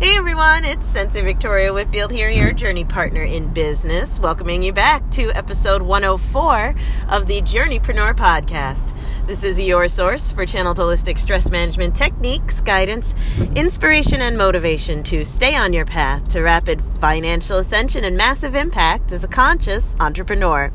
Hey everyone, it's Sensei Victoria Whitfield here, your journey partner in business, welcoming you back to episode 104 of the Journeypreneur podcast. This is your source for channeled holistic stress management techniques, guidance, inspiration, and motivation to stay on your path to rapid financial ascension and massive impact as a conscious entrepreneur.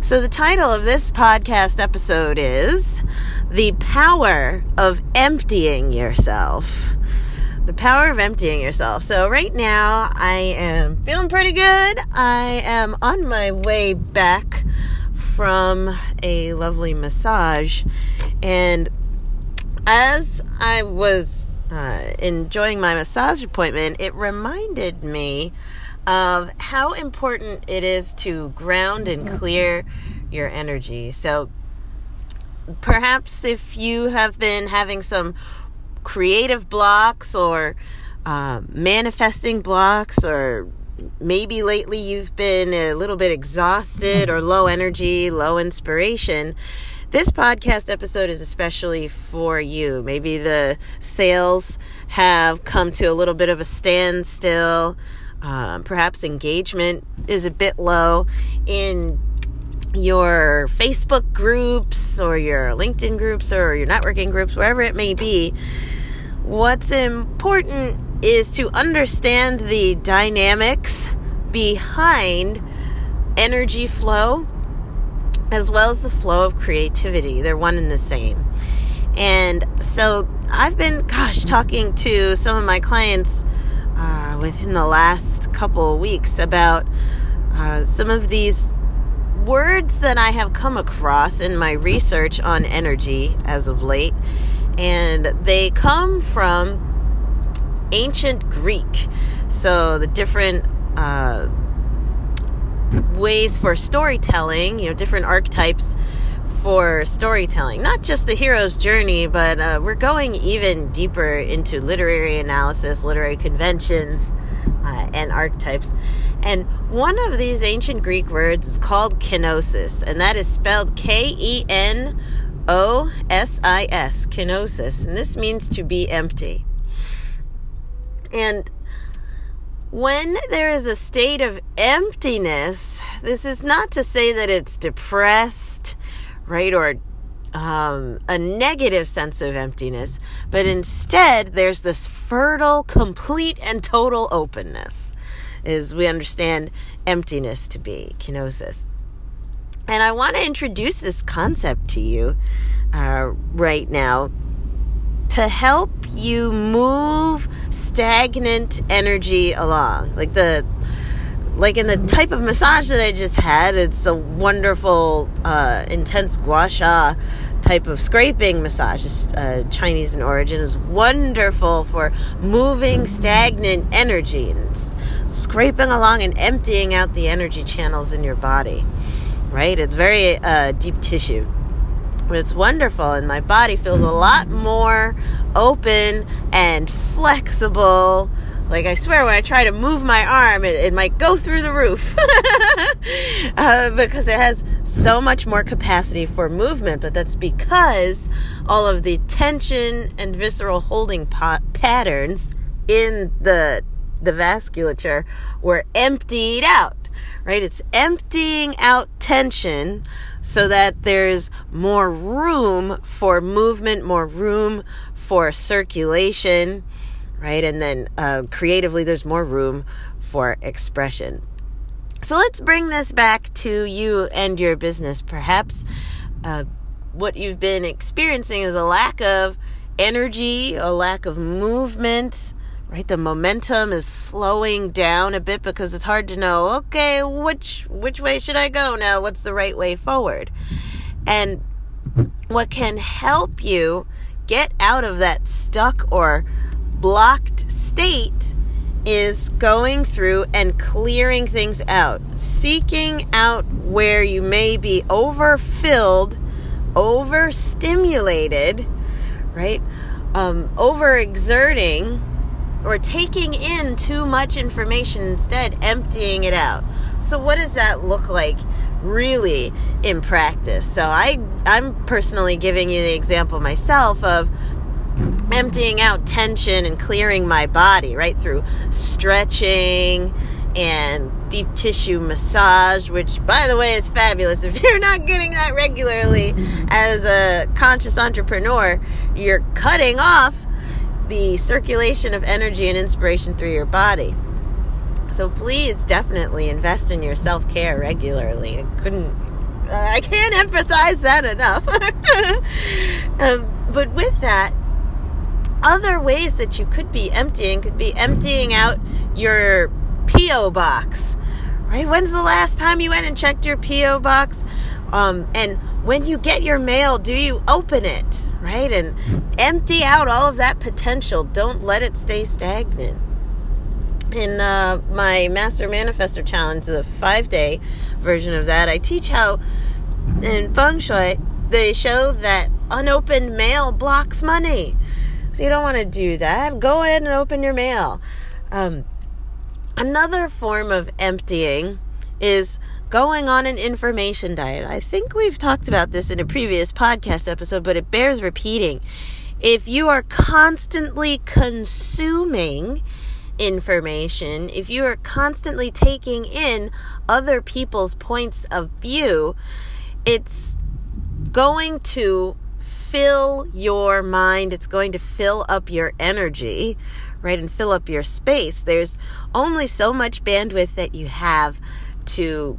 So, the title of this podcast episode is The Power of Emptying Yourself the power of emptying yourself. So, right now, I am feeling pretty good. I am on my way back from a lovely massage. And as I was uh, enjoying my massage appointment, it reminded me of how important it is to ground and clear your energy. So, perhaps if you have been having some creative blocks or uh, manifesting blocks, or maybe lately you've been a little bit exhausted or low energy, low inspiration. This podcast episode is especially for you. Maybe the sales have come to a little bit of a standstill. Um, perhaps engagement is a bit low in your Facebook groups or your LinkedIn groups or your networking groups, wherever it may be. What's important is to understand the dynamics behind energy flow as well as the flow of creativity. They're one and the same. And so I've been, gosh, talking to some of my clients uh, within the last couple of weeks about uh, some of these words that I have come across in my research on energy as of late and they come from ancient Greek. So the different uh, ways for storytelling, you know, different archetypes for storytelling. Not just the hero's journey, but uh, we're going even deeper into literary analysis, literary conventions, uh, and archetypes. And one of these ancient Greek words is called kenosis, and that is spelled K E N O S I S, kenosis, and this means to be empty. And when there is a state of emptiness, this is not to say that it's depressed, right, or um, a negative sense of emptiness, but instead there's this fertile, complete, and total openness, is we understand emptiness to be, kenosis. And I want to introduce this concept to you uh, right now to help you move stagnant energy along. Like the like in the type of massage that I just had, it's a wonderful, uh, intense gua sha type of scraping massage. It's uh, Chinese in origin. is wonderful for moving stagnant energy and scraping along and emptying out the energy channels in your body right? It's very uh, deep tissue. But it's wonderful, and my body feels a lot more open and flexible. Like, I swear, when I try to move my arm, it, it might go through the roof uh, because it has so much more capacity for movement. But that's because all of the tension and visceral holding patterns in the the vasculature were emptied out right? It's emptying out tension so that there's more room for movement, more room for circulation, right? And then uh, creatively, there's more room for expression. So let's bring this back to you and your business. Perhaps uh, what you've been experiencing is a lack of energy, a lack of movement, right the momentum is slowing down a bit because it's hard to know okay which which way should i go now what's the right way forward and what can help you get out of that stuck or blocked state is going through and clearing things out seeking out where you may be overfilled overstimulated right? Um, overexerting or taking in too much information instead emptying it out. So what does that look like really in practice? So i i'm personally giving you an example myself of emptying out tension and clearing my body, right? Through stretching and deep tissue massage, which, by the way, is fabulous. If you're not getting that regularly as a conscious entrepreneur, you're cutting off the circulation of energy and inspiration through your body. So please definitely invest in your self care regularly. I couldn't, I can't emphasize that enough. um, but with that, other ways that you could be emptying could be emptying out your P.O. box, right? When's the last time you went and checked your P.O. box? Um, and when you get your mail, do you open it, right? And empty out all of that potential. Don't let it stay stagnant. In uh, my Master Manifestor Challenge, the five day version of that, I teach how in Feng Shui they show that unopened mail blocks money. So you don't want to do that. Go ahead and open your mail. Um, another form of emptying is going on an information diet. I think we've talked about this in a previous podcast episode, but it bears repeating. If you are constantly consuming information, if you are constantly taking in other people's points of view, it's going to fill your mind, it's going to fill up your energy, right? And fill up your space. There's only so much bandwidth that you have to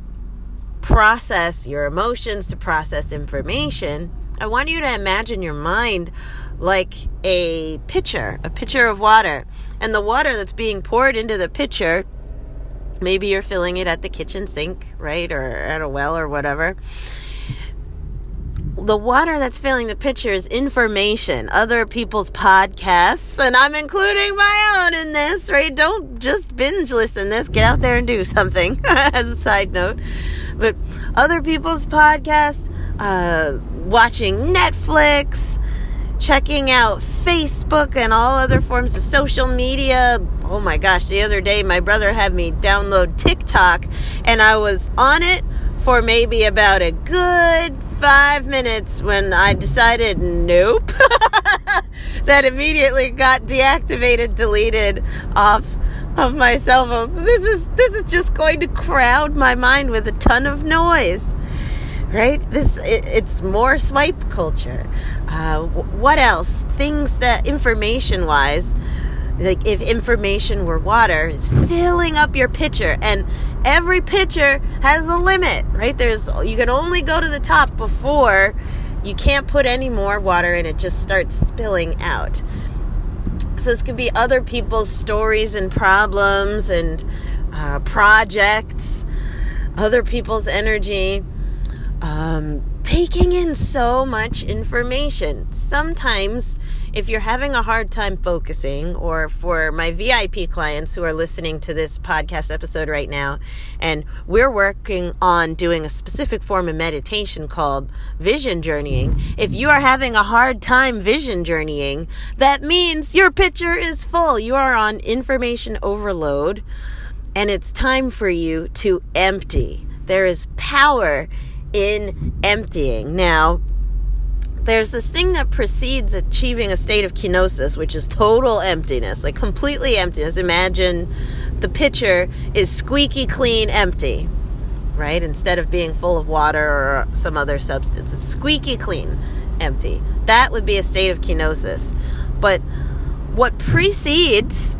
process your emotions, to process information. I want you to imagine your mind like a pitcher, a pitcher of water. And the water that's being poured into the pitcher, maybe you're filling it at the kitchen sink, right? Or at a well or whatever the water that's filling the pitcher is information, other people's podcasts, and I'm including my own in this, right? Don't just binge listen this. Get out there and do something as a side note. But other people's podcasts, uh, watching Netflix, checking out Facebook and all other forms of social media. Oh my gosh, the other day my brother had me download TikTok and I was on it for maybe about a good five minutes when I decided nope. that immediately got deactivated, deleted off of my cell phone. This is this is just going to crowd my mind with a ton of noise. Right? This it, it's more swipe culture. Uh, what else? Things that information wise like if information were water is filling up your pitcher and every pitcher has a limit right? There's you can only go to the top before you can't put any more water in it just starts spilling out. So this could be other people's stories and problems and uh, projects other people's energy. Um, taking in so much information. Sometimes if you're having a hard time focusing, or for my VIP clients who are listening to this podcast episode right now, and we're working on doing a specific form of meditation called vision journeying, if you are having a hard time vision journeying, that means your picture is full. You are on information overload, and it's time for you to empty. There is power in emptying. Now, there's this thing that precedes achieving a state of kenosis, which is total emptiness, like completely emptiness. Imagine the pitcher is squeaky clean empty, right? Instead of being full of water or some other substance, it's squeaky clean empty. That would be a state of kenosis. But what precedes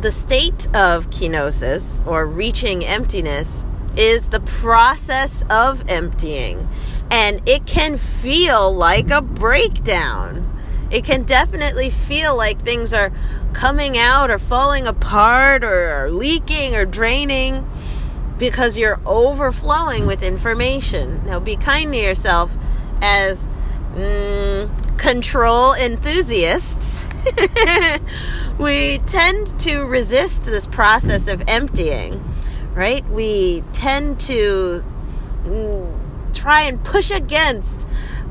the state of kenosis or reaching emptiness is the process of emptying and it can feel like a breakdown. It can definitely feel like things are coming out or falling apart or, leaking or draining because you're overflowing with information. Now, be kind to yourself as mm, control enthusiasts. we tend to resist this process of emptying, right? We tend to. Mm, try and push against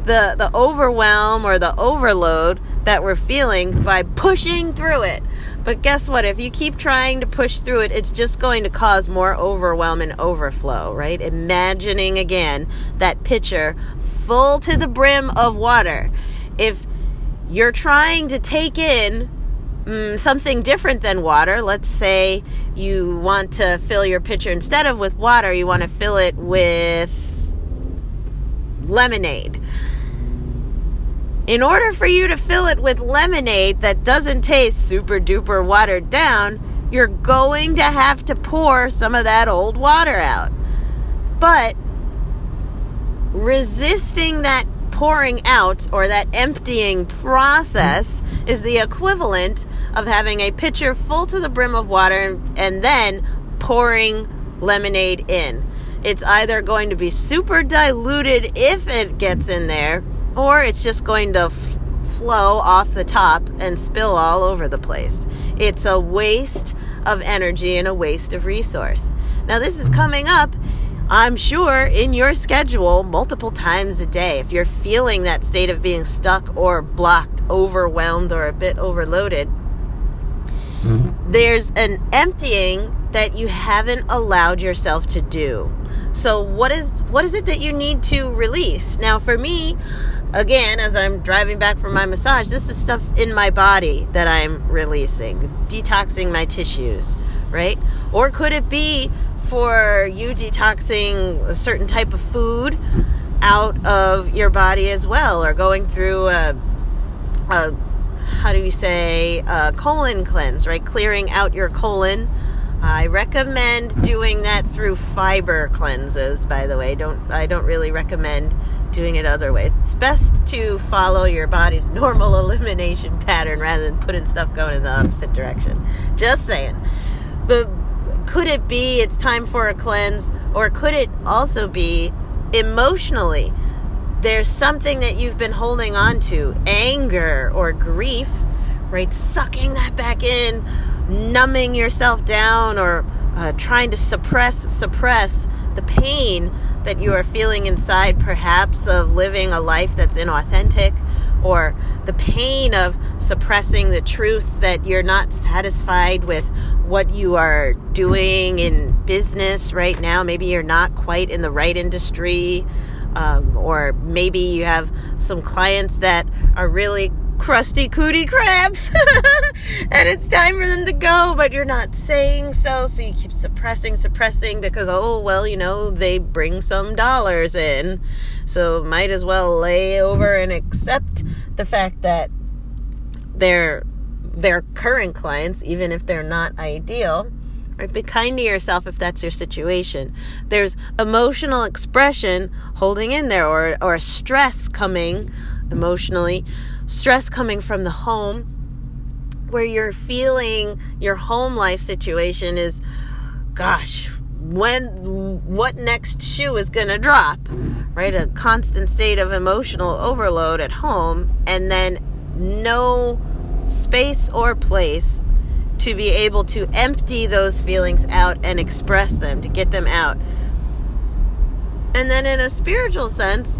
the the overwhelm or the overload that we're feeling by pushing through it. But guess what? If you keep trying to push through it, it's just going to cause more overwhelm and overflow, right? Imagining again that pitcher full to the brim of water. If you're trying to take in mm, something different than water. Let's say you want to fill your pitcher instead of with water, you want to fill it with lemonade. In order for you to fill it with lemonade that doesn't taste super duper watered down, you're going to have to pour some of that old water out. But resisting that pouring out or that emptying process is the equivalent of having a pitcher full to the brim of water and then pouring lemonade in. It's either going to be super diluted if it gets in there, or it's just going to f- flow off the top and spill all over the place. It's a waste of energy and a waste of resource. Now, this is coming up, I'm sure, in your schedule multiple times a day. If you're feeling that state of being stuck or blocked, overwhelmed, or a bit overloaded, mm-hmm. there's an emptying that you haven't allowed yourself to do. So what is what is it that you need to release? Now for me, again, as I'm driving back from my massage, this is stuff in my body that I'm releasing, detoxing my tissues, right? Or could it be for you detoxing a certain type of food out of your body as well, or going through a, a how do you say, a colon cleanse, right? Clearing out your colon I recommend doing that through fiber cleanses, by the way. Don't I don't really recommend doing it other ways. It's best to follow your body's normal elimination pattern rather than putting stuff going in the opposite direction. Just saying. But could it be it's time for a cleanse or could it also be emotionally there's something that you've been holding on to, anger or grief, right? Sucking that back in numbing yourself down or uh, trying to suppress suppress the pain that you are feeling inside perhaps of living a life that's inauthentic or the pain of suppressing the truth that you're not satisfied with what you are doing in business right now. Maybe you're not quite in the right industry um, or maybe you have some clients that are really crusty cootie crabs and it's time for them to go but you're not saying so. So you keep suppressing suppressing because oh well you know they bring some dollars in. So might as well lay over and accept the fact that they're their current clients even if they're not ideal right be kind to yourself if that's your situation. There's emotional expression holding in there or or stress coming emotionally stress coming from the home where you're feeling your home life situation is gosh when what next shoe is going to drop right? A constant state of emotional overload at home and then no space or place to be able to empty those feelings out and express them to get them out. And then in a spiritual sense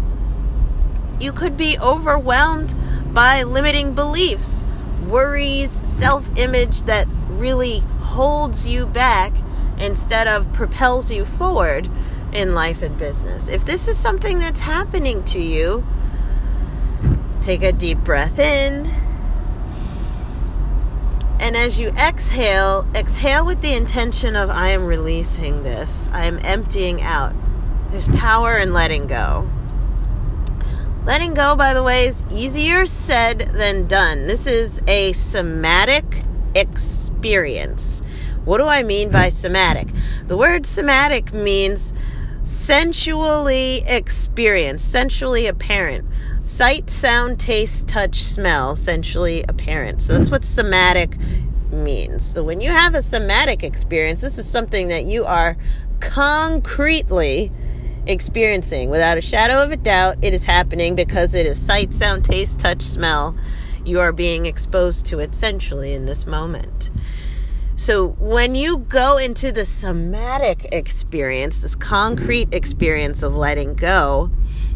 you could be overwhelmed by limiting beliefs, worries, self image that really holds you back instead of propels you forward in life and business. If this is something that's happening to you, take a deep breath in. And as you exhale, exhale with the intention of I am releasing this. I am emptying out. There's power in letting go. Letting go, by the way, is easier said than done. This is a somatic experience. What do I mean by somatic? The word somatic means sensually experienced, sensually apparent. Sight, sound, taste, touch, smell, sensually apparent. So that's what somatic means. So when you have a somatic experience, this is something that you are concretely experiencing. Without a shadow of a doubt, it is happening because it is sight, sound, taste, touch, smell. You are being exposed to it sensually in this moment. So when you go into the somatic experience, this concrete mm-hmm. experience of letting go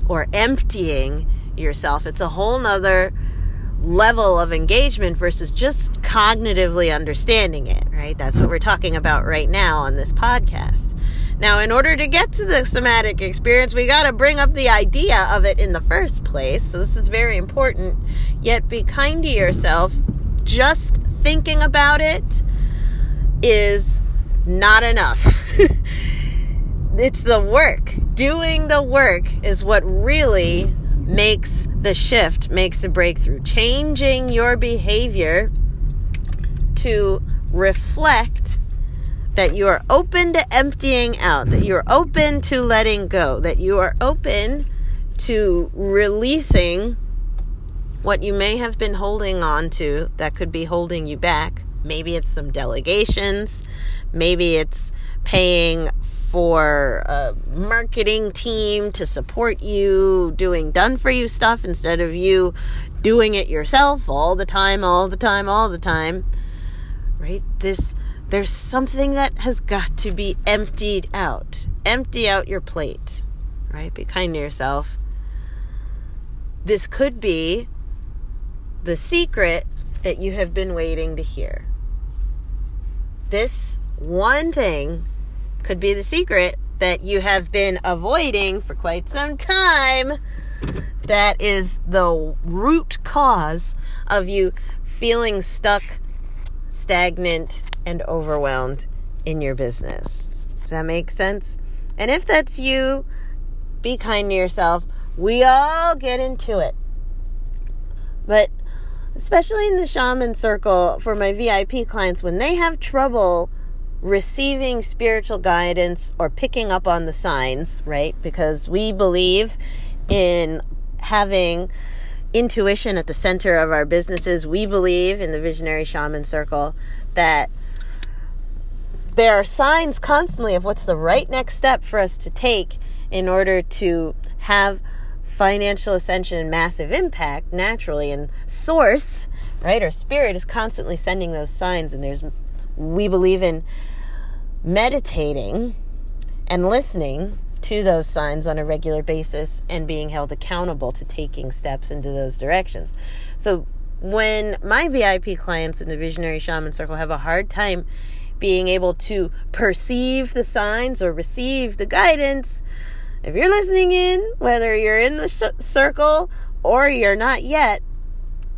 or emptying yourself, it's a whole nother level of engagement versus just cognitively understanding it, right? That's what we're talking about right now on this podcast. Now, in order to get to the somatic experience, we got to bring up the idea of it in the first place. So, this is very important. Yet, be kind to yourself. Just thinking about it is not enough. it's the work. Doing the work is what really makes the shift, makes the breakthrough. Changing your behavior to reflect that you are open to emptying out, that you're open to letting go, that you are open to releasing what you may have been holding on to that could be holding you back. Maybe it's some delegations, maybe it's paying for a marketing team to support you doing done for you stuff instead of you doing it yourself all the time, all the time, all the time. Right? This there's something that has got to be emptied out. Empty out your plate. Right? Be kind to yourself. This could be the secret that you have been waiting to hear. This one thing could be the secret that you have been avoiding for quite some time. That is the root cause of you feeling stuck, stagnant, and overwhelmed in your business. Does that make sense? And if that's you, be kind to yourself. We all get into it. But especially in the shaman circle for my VIP clients, when they have trouble receiving spiritual guidance or picking up on the signs, right? Because we believe in having intuition at the center of our businesses. We believe in the visionary shaman circle that there are signs constantly of what's the right next step for us to take in order to have financial ascension and massive impact naturally and source right our spirit is constantly sending those signs and there's we believe in meditating and listening to those signs on a regular basis and being held accountable to taking steps into those directions. So when my vip clients in the visionary shaman circle have a hard time being able to perceive the signs or receive the guidance if you're listening in, whether you're in the sh- circle or you're not yet,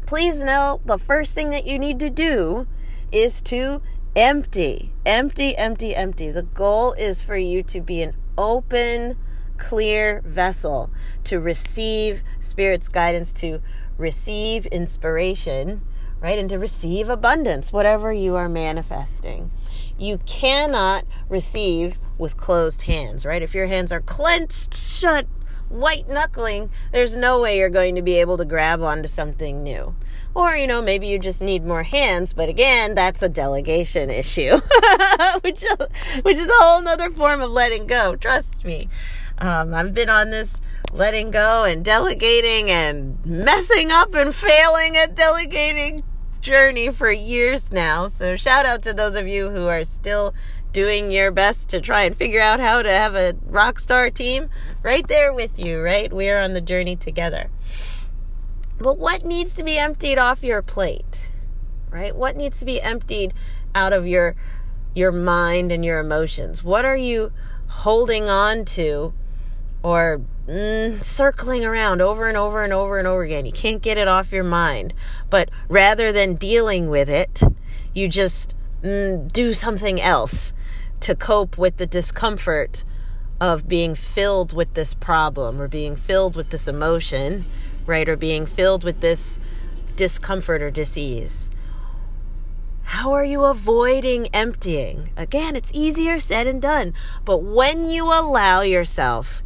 please know the first thing that you need to do is to empty, empty, empty, empty. The goal is for you to be an open, clear vessel to receive Spirit's guidance, to receive inspiration, right? And to receive abundance, whatever you are manifesting. You cannot receive with closed hands, right? If your hands are clenched shut, white knuckling, there's no way you're going to be able to grab onto something new. Or, you know, maybe you just need more hands, but again, that's a delegation issue, which, which is a whole nother form of letting go. Trust me. Um, I've been on this letting go and delegating and messing up and failing at delegating journey for years now. So, shout out to those of you who are still doing your best to try and figure out how to have a rock star team right there with you, right? We're on the journey together. But what needs to be emptied off your plate? Right? What needs to be emptied out of your your mind and your emotions? What are you holding on to or mm, circling around over and over and over and over again? You can't get it off your mind. But rather than dealing with it, you just mm, do something else to cope with the discomfort of being filled with this problem or being filled with this emotion, right? Or being filled with this discomfort or disease. How are you avoiding emptying? Again, it's easier said and done. But when you allow yourself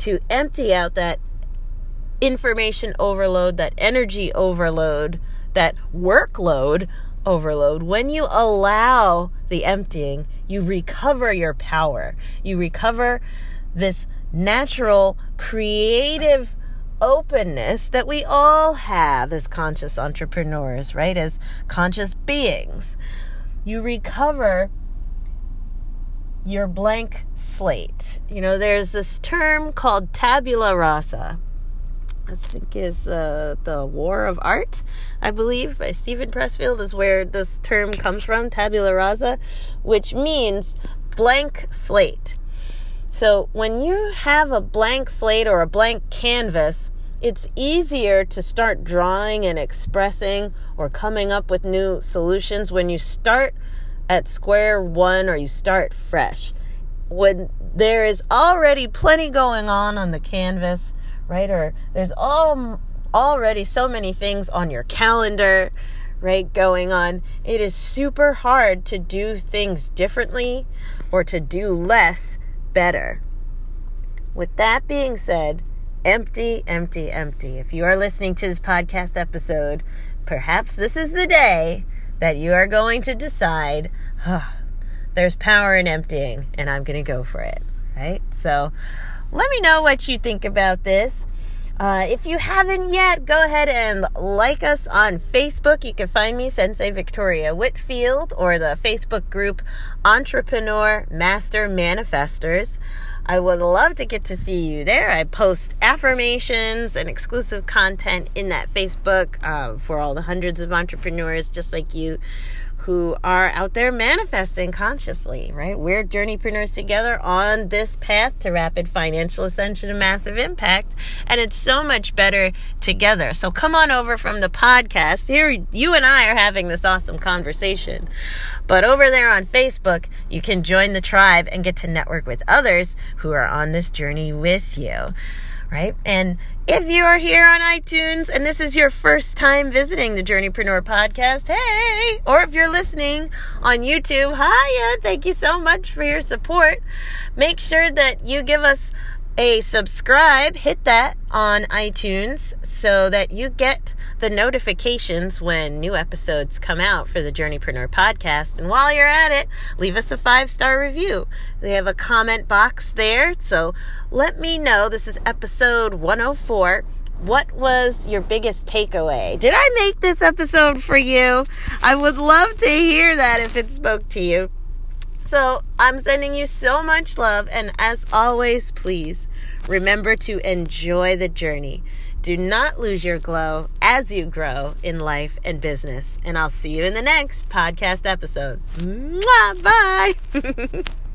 to empty out that information overload, that energy overload, that workload overload, when you allow the emptying, you recover your power. You recover this natural, creative openness that we all have as conscious entrepreneurs, right? As conscious beings. You recover your blank slate. You know, there's this term called tabula rasa. I think is uh, the War of Art, I believe, by Steven Pressfield is where this term comes from, tabula rasa, which means blank slate. So when you have a blank slate or a blank canvas, it's easier to start drawing and expressing or coming up with new solutions when you start at square one or you start fresh. When there is already plenty going on on the canvas, right? Or there's all already so many things on your calendar, right, going on. It is super hard to do things differently or to do less better. With that being said, empty, empty, empty. If you are listening to this podcast episode, perhaps this is the day that you are going to decide, there's power in emptying, and I'm going to go for it, right? So let me know what you think about this. Uh, if you haven't yet, go ahead and like us on Facebook. You can find me, Sensei Victoria Whitfield, or the Facebook group Entrepreneur Master Manifestors. I would love to get to see you there. I post affirmations and exclusive content in that Facebook uh, for all the hundreds of entrepreneurs just like you who are out there manifesting consciously, right? We're journeypreneurs together on this path to rapid financial ascension and massive impact. And it's so much better together. So come on over from the podcast. Here, you and I are having this awesome conversation. But over there on Facebook, you can join the tribe and get to network with others who are on this journey with you right? And if you are here on iTunes and this is your first time visiting the Journeypreneur podcast, hey! Or if you're listening on YouTube, hiya! Thank you so much for your support. Make sure that you give us a subscribe, hit that on iTunes so that you get the notifications when new episodes come out for the Journeypreneur podcast. And while you're at it, leave us a five star review. They have a comment box there. So let me know. This is episode 104. What was your biggest takeaway? Did I make this episode for you? I would love to hear that if it spoke to you. So I'm sending you so much love. And as always, please remember to enjoy the journey. Do not lose your glow as you grow in life and business. And I'll see you in the next podcast episode. Mwah, bye.